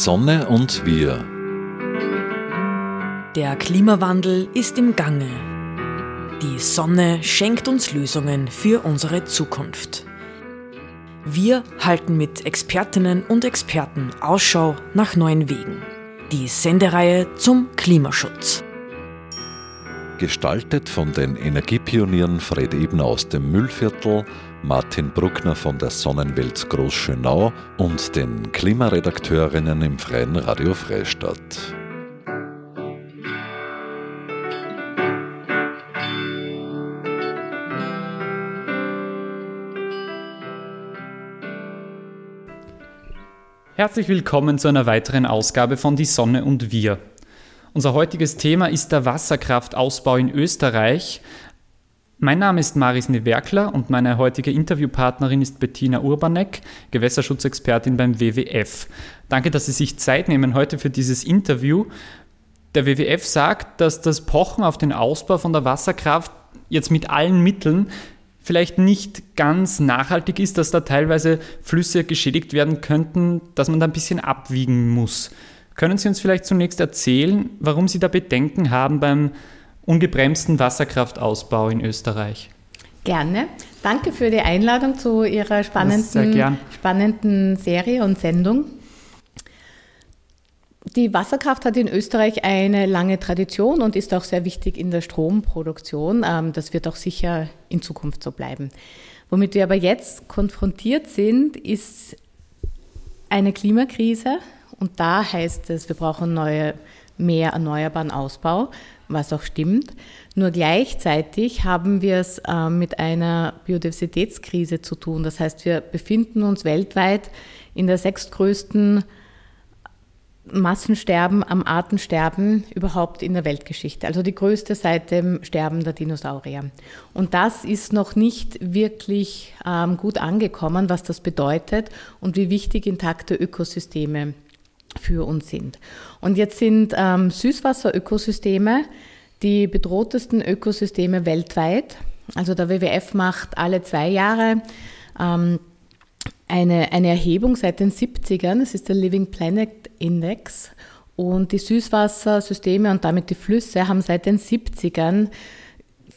Sonne und wir. Der Klimawandel ist im Gange. Die Sonne schenkt uns Lösungen für unsere Zukunft. Wir halten mit Expertinnen und Experten Ausschau nach neuen Wegen. Die Sendereihe zum Klimaschutz. Gestaltet von den Energiepionieren Fred Ebner aus dem Müllviertel, Martin Bruckner von der Sonnenwelt Großschönau und den Klimaredakteurinnen im Freien Radio Freistadt. Herzlich willkommen zu einer weiteren Ausgabe von Die Sonne und wir. Unser heutiges Thema ist der Wasserkraftausbau in Österreich. Mein Name ist Maris Newerkler und meine heutige Interviewpartnerin ist Bettina Urbanek, Gewässerschutzexpertin beim WWF. Danke, dass Sie sich Zeit nehmen heute für dieses Interview. Der WWF sagt, dass das Pochen auf den Ausbau von der Wasserkraft jetzt mit allen Mitteln vielleicht nicht ganz nachhaltig ist, dass da teilweise Flüsse geschädigt werden könnten, dass man da ein bisschen abwiegen muss. Können Sie uns vielleicht zunächst erzählen, warum Sie da Bedenken haben beim ungebremsten Wasserkraftausbau in Österreich? Gerne. Danke für die Einladung zu Ihrer spannenden, spannenden Serie und Sendung. Die Wasserkraft hat in Österreich eine lange Tradition und ist auch sehr wichtig in der Stromproduktion. Ähm, das wird auch sicher in Zukunft so bleiben. Womit wir aber jetzt konfrontiert sind, ist eine Klimakrise. Und da heißt es, wir brauchen neue, mehr erneuerbaren Ausbau, was auch stimmt. Nur gleichzeitig haben wir es äh, mit einer Biodiversitätskrise zu tun. Das heißt, wir befinden uns weltweit in der sechstgrößten Massensterben am Artensterben überhaupt in der Weltgeschichte. Also die größte seit dem Sterben der Dinosaurier. Und das ist noch nicht wirklich ähm, gut angekommen, was das bedeutet und wie wichtig intakte Ökosysteme für uns sind. Und jetzt sind ähm, Süßwasserökosysteme die bedrohtesten Ökosysteme weltweit. Also der WWF macht alle zwei Jahre ähm, eine, eine Erhebung seit den 70ern. Das ist der Living Planet Index. Und die Süßwassersysteme und damit die Flüsse haben seit den 70ern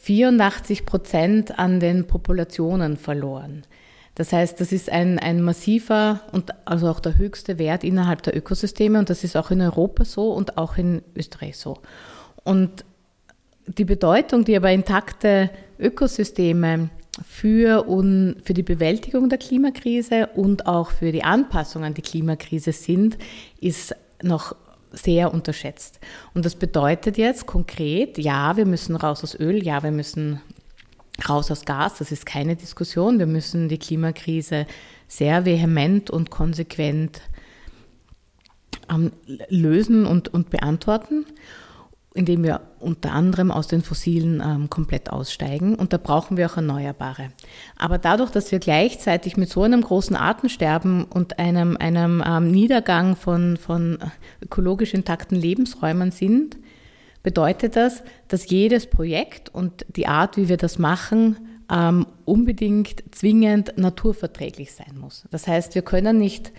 84 Prozent an den Populationen verloren. Das heißt, das ist ein, ein massiver und also auch der höchste Wert innerhalb der Ökosysteme und das ist auch in Europa so und auch in Österreich so. Und die Bedeutung, die aber intakte Ökosysteme für, un, für die Bewältigung der Klimakrise und auch für die Anpassung an die Klimakrise sind, ist noch sehr unterschätzt. Und das bedeutet jetzt konkret, ja, wir müssen raus aus Öl, ja, wir müssen raus aus Gas, das ist keine Diskussion. Wir müssen die Klimakrise sehr vehement und konsequent ähm, lösen und, und beantworten indem wir unter anderem aus den fossilen ähm, komplett aussteigen. Und da brauchen wir auch Erneuerbare. Aber dadurch, dass wir gleichzeitig mit so einem großen Artensterben und einem, einem ähm, Niedergang von, von ökologisch intakten Lebensräumen sind, bedeutet das, dass jedes Projekt und die Art, wie wir das machen, ähm, unbedingt zwingend naturverträglich sein muss. Das heißt, wir können nicht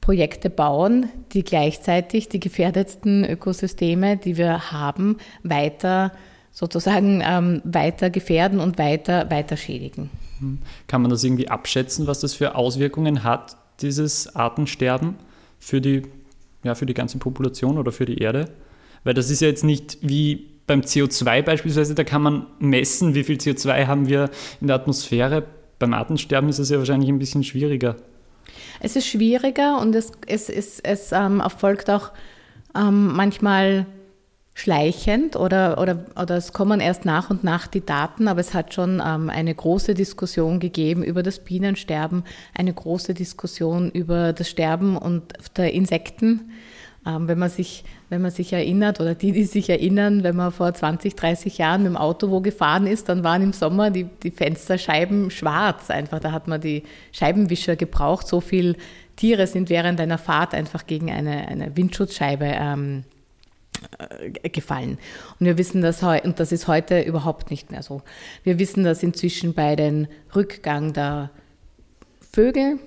Projekte bauen, die gleichzeitig die gefährdetsten Ökosysteme, die wir haben, weiter sozusagen ähm, weiter gefährden und weiter, weiter schädigen. Hm. Kann man das irgendwie abschätzen, was das für Auswirkungen hat, dieses Artensterben für die, ja, für die ganze Population oder für die Erde? Weil das ist ja jetzt nicht wie beim CO2 beispielsweise, da kann man messen, wie viel CO2 haben wir in der Atmosphäre. Beim Artensterben ist es ja wahrscheinlich ein bisschen schwieriger. Es ist schwieriger und es, es, es, es ähm, erfolgt auch ähm, manchmal schleichend oder, oder, oder es kommen erst nach und nach die Daten, aber es hat schon ähm, eine große Diskussion gegeben über das Bienensterben, eine große Diskussion über das Sterben und der Insekten. Ähm, wenn, man sich, wenn man sich erinnert oder die, die sich erinnern, wenn man vor 20, 30 Jahren mit dem Auto wo gefahren ist, dann waren im Sommer die, die Fensterscheiben schwarz einfach. Da hat man die Scheibenwischer gebraucht. So viele Tiere sind während einer Fahrt einfach gegen eine, eine Windschutzscheibe ähm, äh, gefallen. Und wir wissen das heute, und das ist heute überhaupt nicht mehr so. Wir wissen das inzwischen bei den Rückgang der Vögel,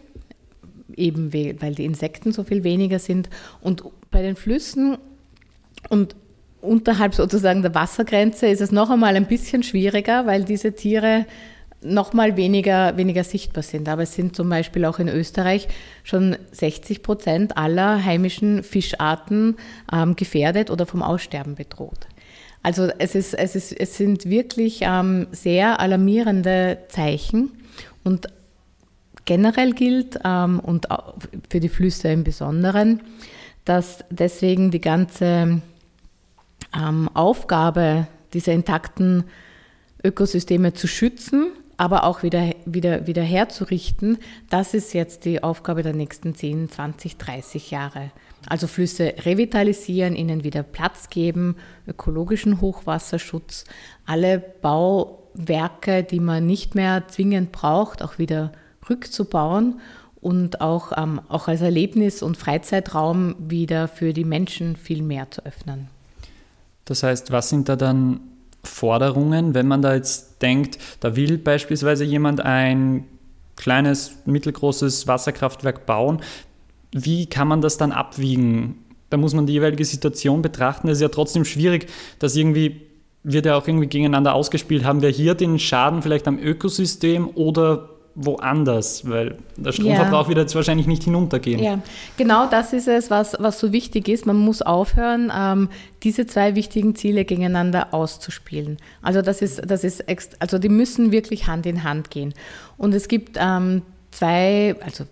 eben weil die Insekten so viel weniger sind. Und bei den Flüssen und unterhalb sozusagen der Wassergrenze ist es noch einmal ein bisschen schwieriger, weil diese Tiere noch mal weniger, weniger sichtbar sind. Aber es sind zum Beispiel auch in Österreich schon 60 Prozent aller heimischen Fischarten ähm, gefährdet oder vom Aussterben bedroht. Also es, ist, es, ist, es sind wirklich ähm, sehr alarmierende Zeichen und generell gilt ähm, und für die Flüsse im Besonderen, dass deswegen die ganze ähm, Aufgabe dieser intakten Ökosysteme zu schützen, aber auch wieder, wieder, wieder herzurichten, das ist jetzt die Aufgabe der nächsten 10, 20, 30 Jahre. Also Flüsse revitalisieren, ihnen wieder Platz geben, ökologischen Hochwasserschutz, alle Bauwerke, die man nicht mehr zwingend braucht, auch wieder rückzubauen und auch, ähm, auch als Erlebnis- und Freizeitraum wieder für die Menschen viel mehr zu öffnen. Das heißt, was sind da dann Forderungen, wenn man da jetzt denkt, da will beispielsweise jemand ein kleines, mittelgroßes Wasserkraftwerk bauen, wie kann man das dann abwiegen? Da muss man die jeweilige Situation betrachten. Es ist ja trotzdem schwierig, dass irgendwie wird ja auch irgendwie gegeneinander ausgespielt. Haben wir hier den Schaden vielleicht am Ökosystem oder woanders, weil der Stromverbrauch ja. wird jetzt wahrscheinlich nicht hinuntergehen. Ja, genau das ist es, was, was so wichtig ist. Man muss aufhören, ähm, diese zwei wichtigen Ziele gegeneinander auszuspielen. Also das ist, das ist, also die müssen wirklich Hand in Hand gehen. Und es gibt ähm, zwei, also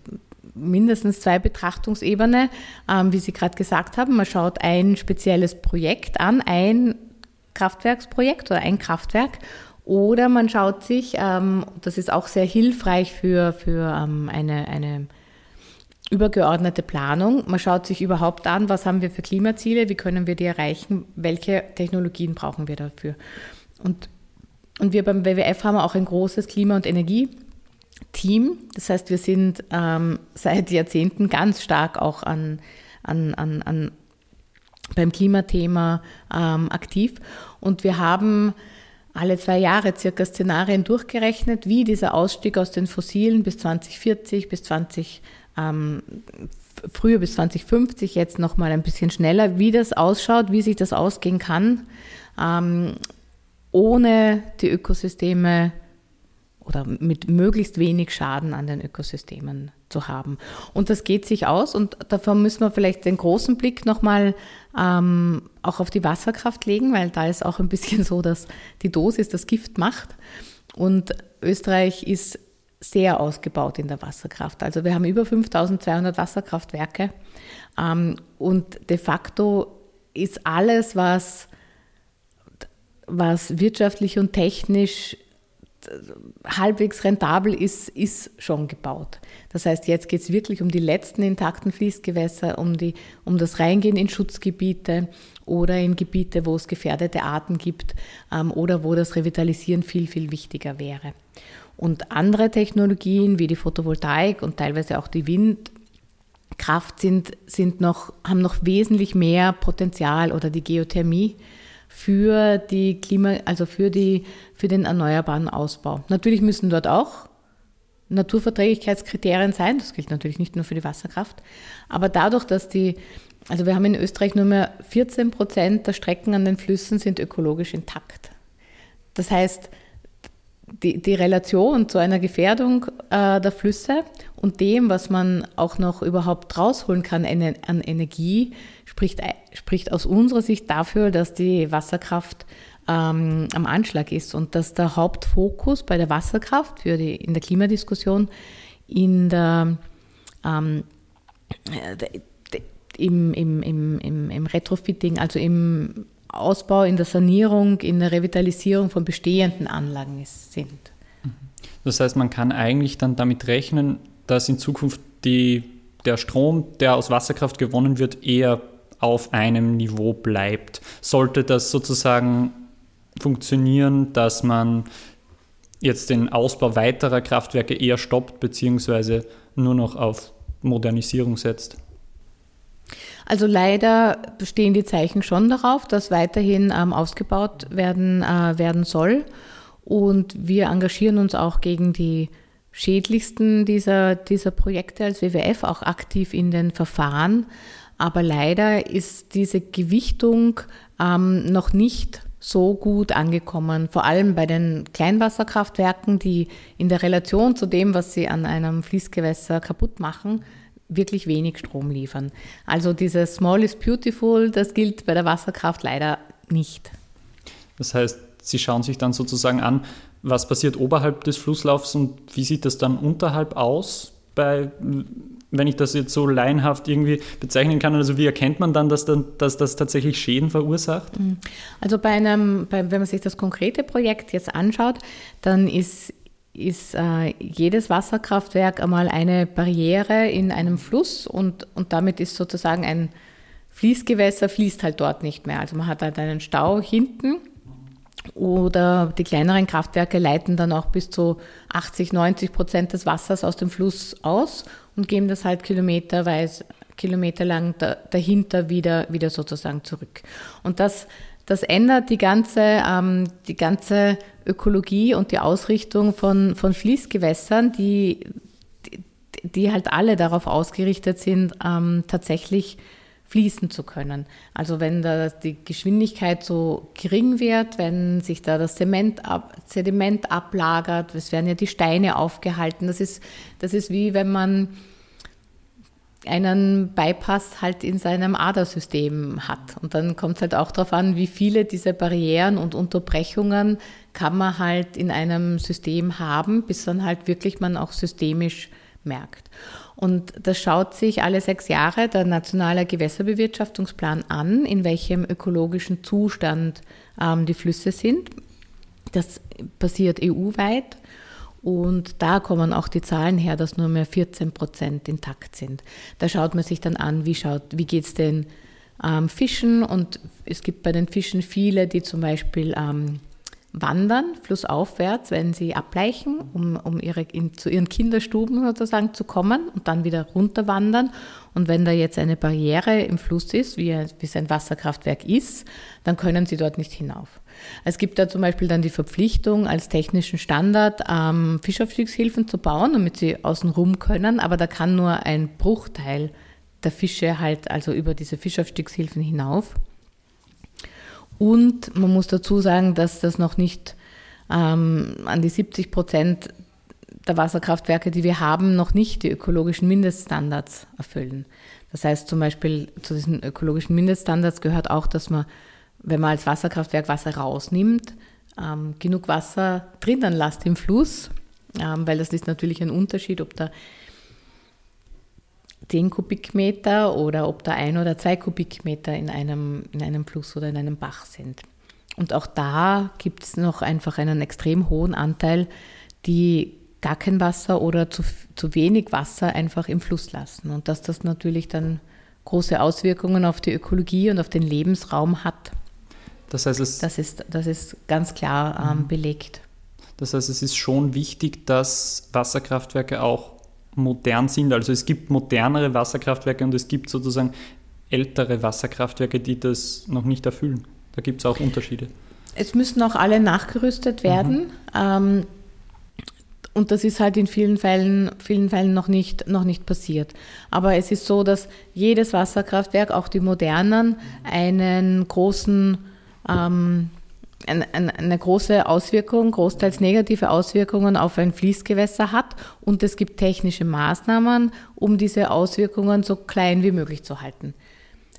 mindestens zwei Betrachtungsebene, ähm, wie Sie gerade gesagt haben. Man schaut ein spezielles Projekt an, ein Kraftwerksprojekt oder ein Kraftwerk oder man schaut sich, ähm, das ist auch sehr hilfreich für, für ähm, eine, eine übergeordnete Planung. Man schaut sich überhaupt an, was haben wir für Klimaziele, wie können wir die erreichen, welche Technologien brauchen wir dafür. Und, und wir beim WWF haben auch ein großes Klima- und Energieteam. Das heißt, wir sind ähm, seit Jahrzehnten ganz stark auch an, an, an, an beim Klimathema ähm, aktiv. Und wir haben alle zwei Jahre circa Szenarien durchgerechnet, wie dieser Ausstieg aus den Fossilen bis 2040, bis 20, ähm, früher bis 2050, jetzt nochmal ein bisschen schneller, wie das ausschaut, wie sich das ausgehen kann, ähm, ohne die Ökosysteme oder mit möglichst wenig Schaden an den Ökosystemen zu haben. Und das geht sich aus und davon müssen wir vielleicht den großen Blick nochmal ähm, auch auf die Wasserkraft legen, weil da ist auch ein bisschen so, dass die Dosis das Gift macht. Und Österreich ist sehr ausgebaut in der Wasserkraft. Also wir haben über 5200 Wasserkraftwerke ähm, und de facto ist alles, was, was wirtschaftlich und technisch halbwegs rentabel ist, ist schon gebaut. Das heißt, jetzt geht es wirklich um die letzten intakten Fließgewässer, um, die, um das Reingehen in Schutzgebiete oder in Gebiete, wo es gefährdete Arten gibt ähm, oder wo das Revitalisieren viel, viel wichtiger wäre. Und andere Technologien wie die Photovoltaik und teilweise auch die Windkraft sind, sind noch, haben noch wesentlich mehr Potenzial oder die Geothermie für die Klima, also für die, für den erneuerbaren Ausbau. Natürlich müssen dort auch Naturverträglichkeitskriterien sein. Das gilt natürlich nicht nur für die Wasserkraft. Aber dadurch, dass die, also wir haben in Österreich nur mehr 14 Prozent der Strecken an den Flüssen sind ökologisch intakt. Das heißt, die, die Relation zu einer Gefährdung äh, der Flüsse und dem, was man auch noch überhaupt rausholen kann an, an Energie, spricht, spricht aus unserer Sicht dafür, dass die Wasserkraft ähm, am Anschlag ist und dass der Hauptfokus bei der Wasserkraft für die, in der Klimadiskussion in der, ähm, im, im, im, im, im Retrofitting, also im Ausbau, in der Sanierung, in der Revitalisierung von bestehenden Anlagen ist, sind. Das heißt, man kann eigentlich dann damit rechnen, dass in Zukunft die, der Strom, der aus Wasserkraft gewonnen wird, eher auf einem Niveau bleibt. Sollte das sozusagen funktionieren, dass man jetzt den Ausbau weiterer Kraftwerke eher stoppt, beziehungsweise nur noch auf Modernisierung setzt? Also leider bestehen die Zeichen schon darauf, dass weiterhin ähm, ausgebaut werden, äh, werden soll. Und wir engagieren uns auch gegen die schädlichsten dieser, dieser Projekte als WWF auch aktiv in den Verfahren. Aber leider ist diese Gewichtung ähm, noch nicht so gut angekommen, vor allem bei den Kleinwasserkraftwerken, die in der Relation zu dem, was sie an einem Fließgewässer kaputt machen, wirklich wenig Strom liefern. Also dieses Small is beautiful, das gilt bei der Wasserkraft leider nicht. Das heißt, Sie schauen sich dann sozusagen an, was passiert oberhalb des Flusslaufs und wie sieht das dann unterhalb aus, bei, wenn ich das jetzt so laienhaft irgendwie bezeichnen kann. Also wie erkennt man dann, dass, dann, dass das tatsächlich Schäden verursacht? Mhm. Also bei einem, bei, wenn man sich das konkrete Projekt jetzt anschaut, dann ist ist äh, jedes Wasserkraftwerk einmal eine Barriere in einem Fluss und, und damit ist sozusagen ein Fließgewässer fließt halt dort nicht mehr. Also man hat halt einen Stau hinten oder die kleineren Kraftwerke leiten dann auch bis zu 80, 90 Prozent des Wassers aus dem Fluss aus und geben das halt kilometerweise, kilometerlang da, dahinter wieder, wieder sozusagen zurück. Und das das ändert die ganze, ähm, die ganze Ökologie und die Ausrichtung von, von Fließgewässern, die, die, die halt alle darauf ausgerichtet sind, ähm, tatsächlich fließen zu können. Also wenn da die Geschwindigkeit so gering wird, wenn sich da das Zement ab, Sediment ablagert, es werden ja die Steine aufgehalten. Das ist, das ist wie wenn man einen Bypass halt in seinem Adersystem hat. Und dann kommt es halt auch darauf an, wie viele dieser Barrieren und Unterbrechungen kann man halt in einem System haben, bis dann halt wirklich man auch systemisch merkt. Und das schaut sich alle sechs Jahre der Nationale Gewässerbewirtschaftungsplan an, in welchem ökologischen Zustand ähm, die Flüsse sind. Das passiert EU-weit und da kommen auch die Zahlen her, dass nur mehr 14 Prozent intakt sind. Da schaut man sich dann an, wie, wie geht es den ähm, Fischen. Und es gibt bei den Fischen viele, die zum Beispiel ähm, wandern, flussaufwärts, wenn sie abbleichen, um, um ihre, in, zu ihren Kinderstuben sozusagen zu kommen und dann wieder runterwandern. Und wenn da jetzt eine Barriere im Fluss ist, wie, wie es ein Wasserkraftwerk ist, dann können sie dort nicht hinauf. Es gibt da zum Beispiel dann die Verpflichtung, als technischen Standard ähm, Fischaufstiegshilfen zu bauen, damit sie außenrum können, aber da kann nur ein Bruchteil der Fische halt also über diese Fischaufstiegshilfen hinauf. Und man muss dazu sagen, dass das noch nicht ähm, an die 70 Prozent der Wasserkraftwerke, die wir haben, noch nicht die ökologischen Mindeststandards erfüllen. Das heißt zum Beispiel zu diesen ökologischen Mindeststandards gehört auch, dass man wenn man als Wasserkraftwerk Wasser rausnimmt, ähm, genug Wasser drinnen lasst im Fluss, ähm, weil das ist natürlich ein Unterschied, ob da 10 Kubikmeter oder ob da ein oder zwei Kubikmeter in einem, in einem Fluss oder in einem Bach sind. Und auch da gibt es noch einfach einen extrem hohen Anteil, die gar kein Wasser oder zu, zu wenig Wasser einfach im Fluss lassen. Und dass das natürlich dann große Auswirkungen auf die Ökologie und auf den Lebensraum hat. Das heißt, es das ist, das ist ganz klar ähm, mhm. belegt. Das heißt, es ist schon wichtig, dass Wasserkraftwerke auch modern sind. Also es gibt modernere Wasserkraftwerke und es gibt sozusagen ältere Wasserkraftwerke, die das noch nicht erfüllen. Da gibt es auch Unterschiede. Es müssen auch alle nachgerüstet werden. Mhm. Ähm, und das ist halt in vielen Fällen, vielen Fällen noch nicht, noch nicht passiert. Aber es ist so, dass jedes Wasserkraftwerk, auch die modernen, einen großen ähm, eine große Auswirkung, großteils negative Auswirkungen auf ein Fließgewässer hat und es gibt technische Maßnahmen, um diese Auswirkungen so klein wie möglich zu halten.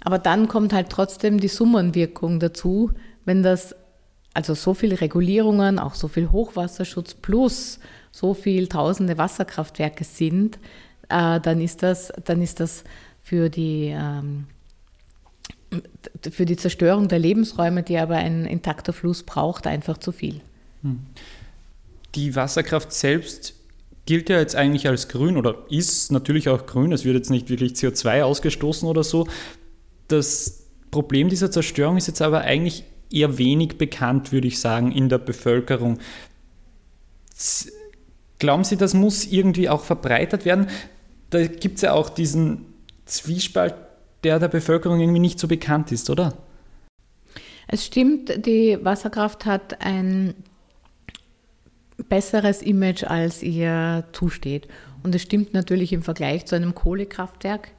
Aber dann kommt halt trotzdem die Summenwirkung dazu, wenn das, also so viele Regulierungen, auch so viel Hochwasserschutz plus so viel tausende Wasserkraftwerke sind, äh, dann ist das, dann ist das für die ähm, für die Zerstörung der Lebensräume, die aber ein intakter Fluss braucht, einfach zu viel. Hm. Die Wasserkraft selbst gilt ja jetzt eigentlich als grün oder ist natürlich auch grün. Es wird jetzt nicht wirklich CO2 ausgestoßen oder so. Das Problem dieser Zerstörung ist jetzt aber eigentlich eher wenig bekannt, würde ich sagen, in der Bevölkerung. Glauben Sie, das muss irgendwie auch verbreitert werden? Da gibt es ja auch diesen Zwiespalt der der Bevölkerung irgendwie nicht so bekannt ist, oder? Es stimmt, die Wasserkraft hat ein besseres Image, als ihr zusteht. Und es stimmt natürlich im Vergleich zu einem Kohlekraftwerk.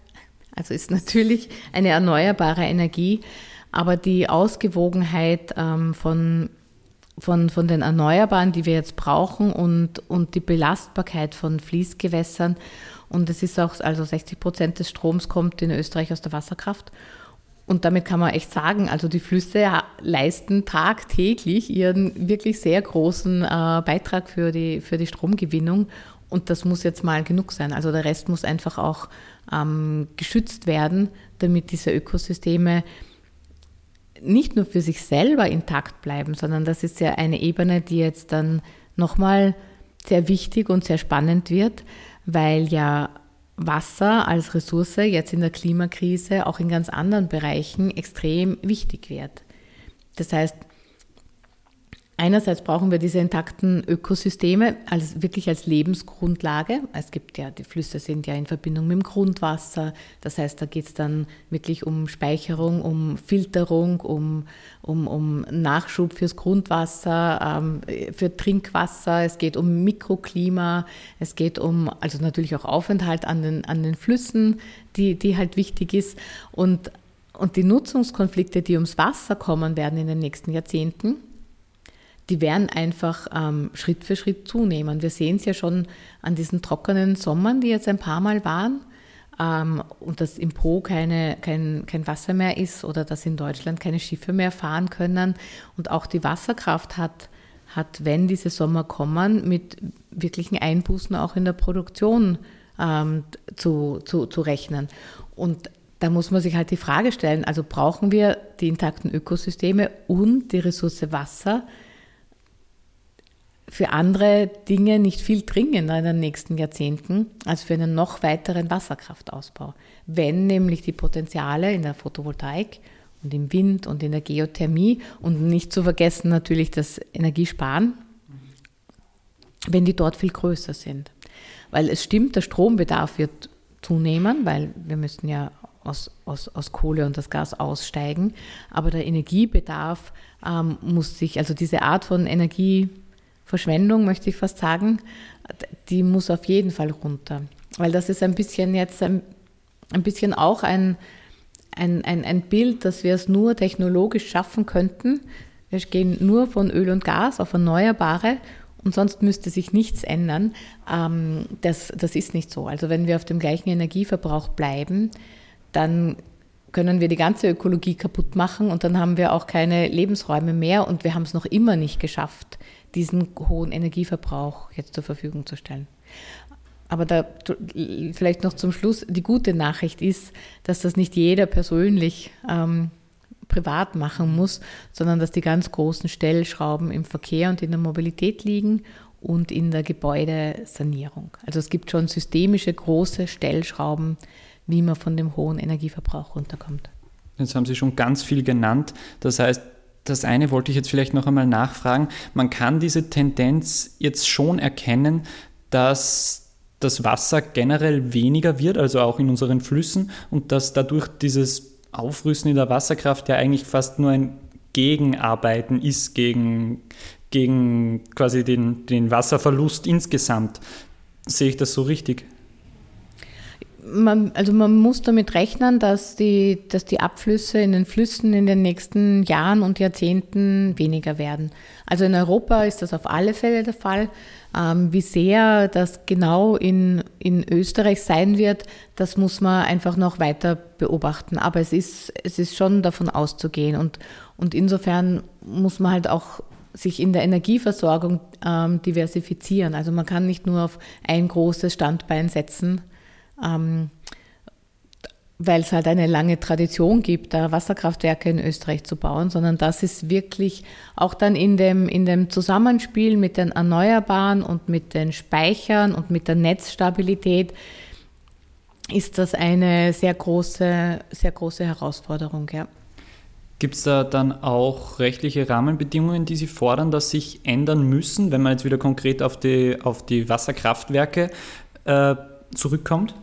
Also ist natürlich eine erneuerbare Energie, aber die Ausgewogenheit ähm, von, von, von den Erneuerbaren, die wir jetzt brauchen und, und die Belastbarkeit von Fließgewässern und es ist auch, also 60 Prozent des Stroms kommt in Österreich aus der Wasserkraft. Und damit kann man echt sagen, also die Flüsse leisten tagtäglich ihren wirklich sehr großen äh, Beitrag für die, für die Stromgewinnung. Und das muss jetzt mal genug sein. Also der Rest muss einfach auch ähm, geschützt werden, damit diese Ökosysteme nicht nur für sich selber intakt bleiben, sondern das ist ja eine Ebene, die jetzt dann nochmal sehr wichtig und sehr spannend wird, weil ja Wasser als Ressource jetzt in der Klimakrise auch in ganz anderen Bereichen extrem wichtig wird. Das heißt, Einerseits brauchen wir diese intakten Ökosysteme als, wirklich als Lebensgrundlage. Es gibt ja, die Flüsse sind ja in Verbindung mit dem Grundwasser. Das heißt, da geht es dann wirklich um Speicherung, um Filterung, um, um, um Nachschub fürs Grundwasser, ähm, für Trinkwasser. Es geht um Mikroklima. Es geht um, also natürlich auch Aufenthalt an den, an den Flüssen, die, die halt wichtig ist. Und, und die Nutzungskonflikte, die ums Wasser kommen werden in den nächsten Jahrzehnten, die werden einfach ähm, Schritt für Schritt zunehmen. Wir sehen es ja schon an diesen trockenen Sommern, die jetzt ein paar Mal waren, ähm, und dass im Po keine, kein, kein Wasser mehr ist oder dass in Deutschland keine Schiffe mehr fahren können. Und auch die Wasserkraft hat, hat wenn diese Sommer kommen, mit wirklichen Einbußen auch in der Produktion ähm, zu, zu, zu rechnen. Und da muss man sich halt die Frage stellen, also brauchen wir die intakten Ökosysteme und die Ressource Wasser, für andere Dinge nicht viel dringender in den nächsten Jahrzehnten als für einen noch weiteren Wasserkraftausbau. Wenn nämlich die Potenziale in der Photovoltaik und im Wind und in der Geothermie und nicht zu vergessen natürlich das Energiesparen, wenn die dort viel größer sind. Weil es stimmt, der Strombedarf wird zunehmen, weil wir müssen ja aus, aus, aus Kohle und das Gas aussteigen. Aber der Energiebedarf ähm, muss sich, also diese Art von Energie, Verschwendung, möchte ich fast sagen, die muss auf jeden Fall runter. Weil das ist ein bisschen jetzt ein, ein bisschen auch ein, ein, ein, ein Bild, dass wir es nur technologisch schaffen könnten. Wir gehen nur von Öl und Gas auf Erneuerbare und sonst müsste sich nichts ändern. Ähm, das, das ist nicht so. Also wenn wir auf dem gleichen Energieverbrauch bleiben, dann können wir die ganze Ökologie kaputt machen und dann haben wir auch keine Lebensräume mehr und wir haben es noch immer nicht geschafft, diesen hohen Energieverbrauch jetzt zur Verfügung zu stellen. Aber da vielleicht noch zum Schluss, die gute Nachricht ist, dass das nicht jeder persönlich ähm, privat machen muss, sondern dass die ganz großen Stellschrauben im Verkehr und in der Mobilität liegen und in der Gebäudesanierung. Also es gibt schon systemische große Stellschrauben, wie man von dem hohen Energieverbrauch runterkommt. Jetzt haben Sie schon ganz viel genannt. Das heißt, das eine wollte ich jetzt vielleicht noch einmal nachfragen. Man kann diese Tendenz jetzt schon erkennen, dass das Wasser generell weniger wird, also auch in unseren Flüssen, und dass dadurch dieses Aufrüsten in der Wasserkraft ja eigentlich fast nur ein Gegenarbeiten ist gegen, gegen quasi den, den Wasserverlust insgesamt. Sehe ich das so richtig? Man, also man muss damit rechnen, dass die, dass die Abflüsse in den Flüssen in den nächsten Jahren und Jahrzehnten weniger werden. Also in Europa ist das auf alle Fälle der Fall. Ähm, wie sehr das genau in, in Österreich sein wird, das muss man einfach noch weiter beobachten. Aber es ist, es ist schon davon auszugehen. Und, und insofern muss man halt auch sich in der Energieversorgung ähm, diversifizieren. Also man kann nicht nur auf ein großes Standbein setzen ähm, weil es halt eine lange Tradition gibt, da Wasserkraftwerke in Österreich zu bauen, sondern das ist wirklich auch dann in dem, in dem Zusammenspiel mit den Erneuerbaren und mit den Speichern und mit der Netzstabilität ist das eine sehr große, sehr große Herausforderung. Ja. Gibt es da dann auch rechtliche Rahmenbedingungen, die Sie fordern, dass sich ändern müssen, wenn man jetzt wieder konkret auf die, auf die Wasserkraftwerke äh, zurückkommt?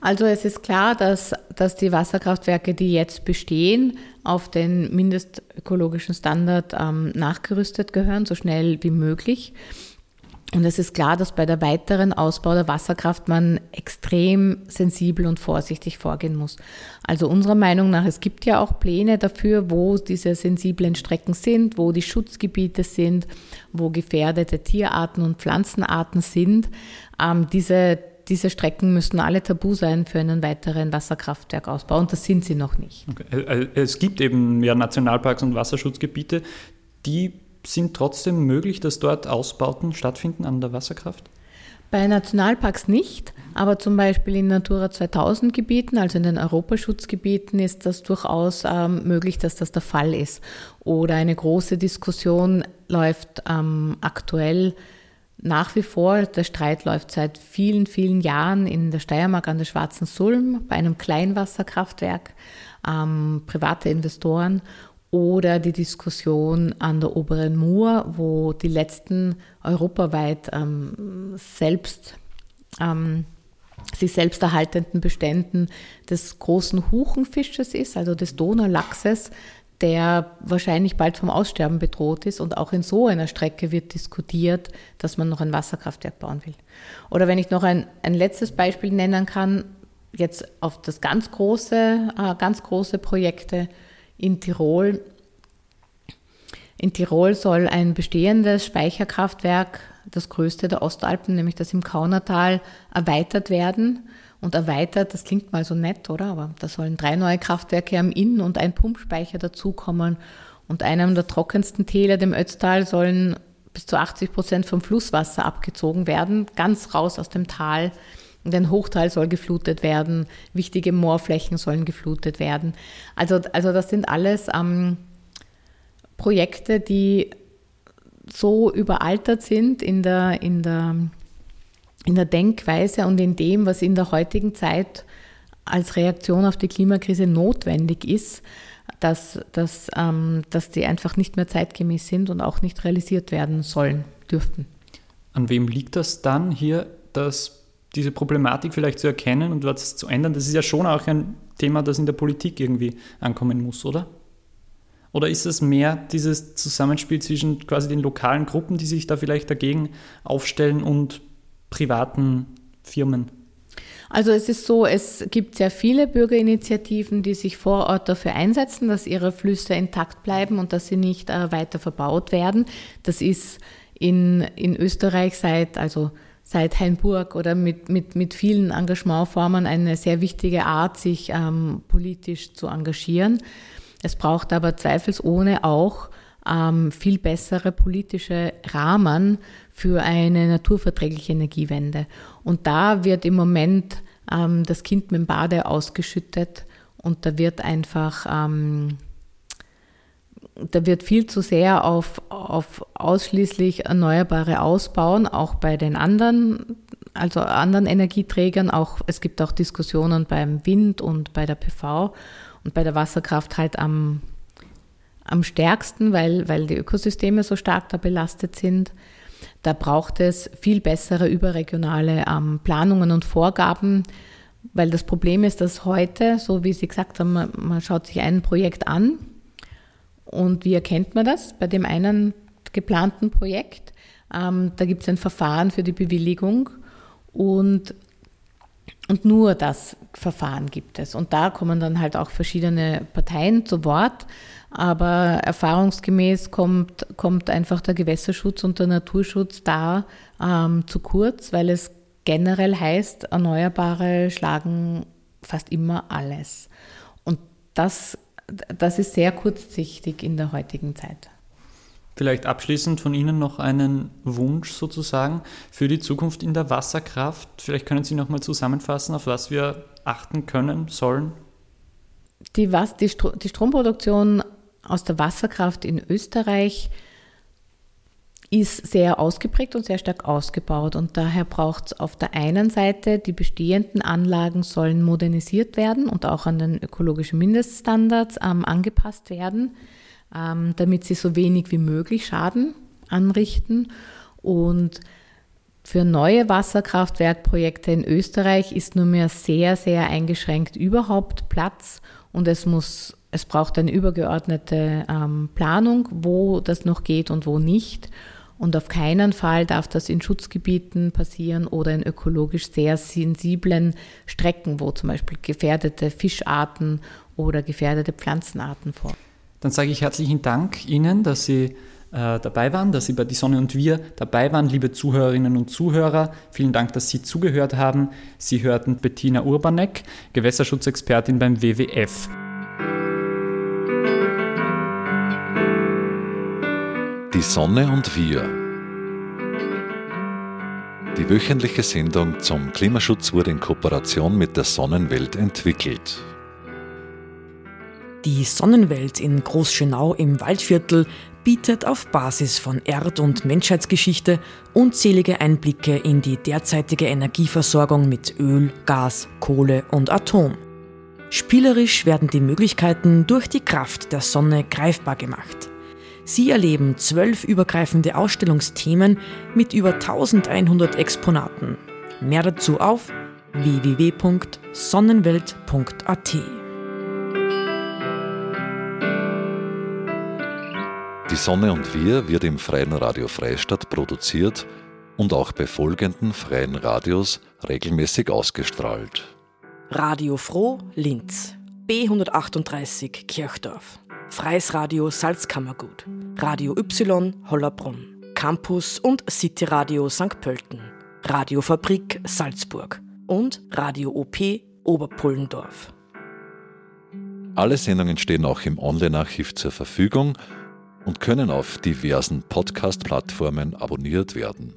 Also es ist klar, dass, dass die Wasserkraftwerke, die jetzt bestehen, auf den mindestökologischen Standard ähm, nachgerüstet gehören, so schnell wie möglich. Und es ist klar, dass bei der weiteren Ausbau der Wasserkraft man extrem sensibel und vorsichtig vorgehen muss. Also unserer Meinung nach, es gibt ja auch Pläne dafür, wo diese sensiblen Strecken sind, wo die Schutzgebiete sind, wo gefährdete Tierarten und Pflanzenarten sind. Ähm, diese, diese Strecken müssten alle tabu sein für einen weiteren Wasserkraftwerkausbau und das sind sie noch nicht. Okay. Es gibt eben mehr Nationalparks und Wasserschutzgebiete, die sind trotzdem möglich, dass dort Ausbauten stattfinden an der Wasserkraft? Bei Nationalparks nicht, aber zum Beispiel in Natura 2000 Gebieten, also in den Europaschutzgebieten, ist das durchaus ähm, möglich, dass das der Fall ist. Oder eine große Diskussion läuft ähm, aktuell nach wie vor. Der Streit läuft seit vielen, vielen Jahren in der Steiermark an der Schwarzen Sulm bei einem Kleinwasserkraftwerk, ähm, private Investoren oder die Diskussion an der oberen Mur, wo die letzten europaweit ähm, selbst ähm, sich selbst erhaltenden Beständen des großen Huchenfisches ist, also des Donaulachses, der wahrscheinlich bald vom Aussterben bedroht ist. Und auch in so einer Strecke wird diskutiert, dass man noch ein Wasserkraftwerk bauen will. Oder wenn ich noch ein, ein letztes Beispiel nennen kann, jetzt auf das ganz große, äh, ganz große Projekte, in Tirol. In Tirol soll ein bestehendes Speicherkraftwerk, das größte der Ostalpen, nämlich das im Kaunertal, erweitert werden. Und erweitert, das klingt mal so nett, oder? Aber da sollen drei neue Kraftwerke am Inn und ein Pumpspeicher dazukommen. Und einem der trockensten Täler, dem Ötztal, sollen bis zu 80 Prozent vom Flusswasser abgezogen werden, ganz raus aus dem Tal. Und ein Hochtal soll geflutet werden, wichtige Moorflächen sollen geflutet werden. Also, also das sind alles ähm, Projekte, die so überaltert sind in der, in, der, in der Denkweise und in dem, was in der heutigen Zeit als Reaktion auf die Klimakrise notwendig ist, dass, dass, ähm, dass die einfach nicht mehr zeitgemäß sind und auch nicht realisiert werden sollen, dürften. An wem liegt das dann hier, dass diese Problematik vielleicht zu erkennen und was zu ändern, das ist ja schon auch ein Thema, das in der Politik irgendwie ankommen muss, oder? Oder ist es mehr dieses Zusammenspiel zwischen quasi den lokalen Gruppen, die sich da vielleicht dagegen aufstellen und privaten Firmen? Also es ist so, es gibt sehr viele Bürgerinitiativen, die sich vor Ort dafür einsetzen, dass ihre Flüsse intakt bleiben und dass sie nicht äh, weiter verbaut werden. Das ist in, in Österreich seit, also seit Hainburg oder mit, mit, mit vielen Engagementformen eine sehr wichtige Art, sich ähm, politisch zu engagieren. Es braucht aber zweifelsohne auch ähm, viel bessere politische Rahmen für eine naturverträgliche Energiewende. Und da wird im Moment ähm, das Kind mit dem Bade ausgeschüttet und da wird einfach ähm, da wird viel zu sehr auf, auf ausschließlich Erneuerbare ausbauen, auch bei den anderen, also anderen Energieträgern. Auch, es gibt auch Diskussionen beim Wind und bei der PV und bei der Wasserkraft halt am, am stärksten, weil, weil die Ökosysteme so stark da belastet sind. Da braucht es viel bessere überregionale ähm, Planungen und Vorgaben, weil das Problem ist, dass heute, so wie Sie gesagt haben, man, man schaut sich ein Projekt an und wie erkennt man das? Bei dem einen geplanten Projekt, ähm, da gibt es ein Verfahren für die Bewilligung und, und nur das Verfahren gibt es. Und da kommen dann halt auch verschiedene Parteien zu Wort. Aber erfahrungsgemäß kommt, kommt einfach der Gewässerschutz und der Naturschutz da ähm, zu kurz, weil es generell heißt, Erneuerbare schlagen fast immer alles. Und das das ist sehr kurzsichtig in der heutigen Zeit. Vielleicht abschließend von Ihnen noch einen Wunsch sozusagen für die Zukunft in der Wasserkraft. Vielleicht können Sie noch mal zusammenfassen, auf was wir achten können, sollen. Die, Was die, Stro die Stromproduktion aus der Wasserkraft in Österreich ist sehr ausgeprägt und sehr stark ausgebaut. Und daher braucht es auf der einen Seite, die bestehenden Anlagen sollen modernisiert werden und auch an den ökologischen Mindeststandards ähm, angepasst werden, ähm, damit sie so wenig wie möglich Schaden anrichten. Und Für neue Wasserkraftwerkprojekte in Österreich ist nur mehr sehr, sehr eingeschränkt überhaupt Platz und es muss, es braucht eine übergeordnete ähm, Planung, wo das noch geht und wo nicht. Und auf keinen Fall darf das in Schutzgebieten passieren oder in ökologisch sehr sensiblen Strecken, wo zum Beispiel gefährdete Fischarten oder gefährdete Pflanzenarten vorkommen. Dann sage ich herzlichen Dank Ihnen, dass Sie äh, dabei waren, dass Sie bei Die Sonne und wir dabei waren, liebe Zuhörerinnen und Zuhörer. Vielen Dank, dass Sie zugehört haben. Sie hörten Bettina Urbanek, Gewässerschutzexpertin beim WWF. Die Sonne und wir. Die wöchentliche Sendung zum Klimaschutz wurde in Kooperation mit der Sonnenwelt entwickelt. Die Sonnenwelt in Großschönau im Waldviertel bietet auf Basis von Erd- und Menschheitsgeschichte unzählige Einblicke in die derzeitige Energieversorgung mit Öl, Gas, Kohle und Atom. Spielerisch werden die Möglichkeiten durch die Kraft der Sonne greifbar gemacht. Sie erleben zwölf übergreifende Ausstellungsthemen mit über 1100 Exponaten. Mehr dazu auf www.sonnenwelt.at. Die Sonne und wir wird im Freien Radio Freistadt produziert und auch bei folgenden freien Radios regelmäßig ausgestrahlt. Radio Froh Linz, B138 Kirchdorf, Freies Radio Salzkammergut, Radio Y Hollerbrunn, Campus und City Radio St. Pölten, Radiofabrik Salzburg und Radio OP Oberpullendorf. Alle Sendungen stehen auch im Online-Archiv zur Verfügung und können auf diversen Podcast-Plattformen abonniert werden.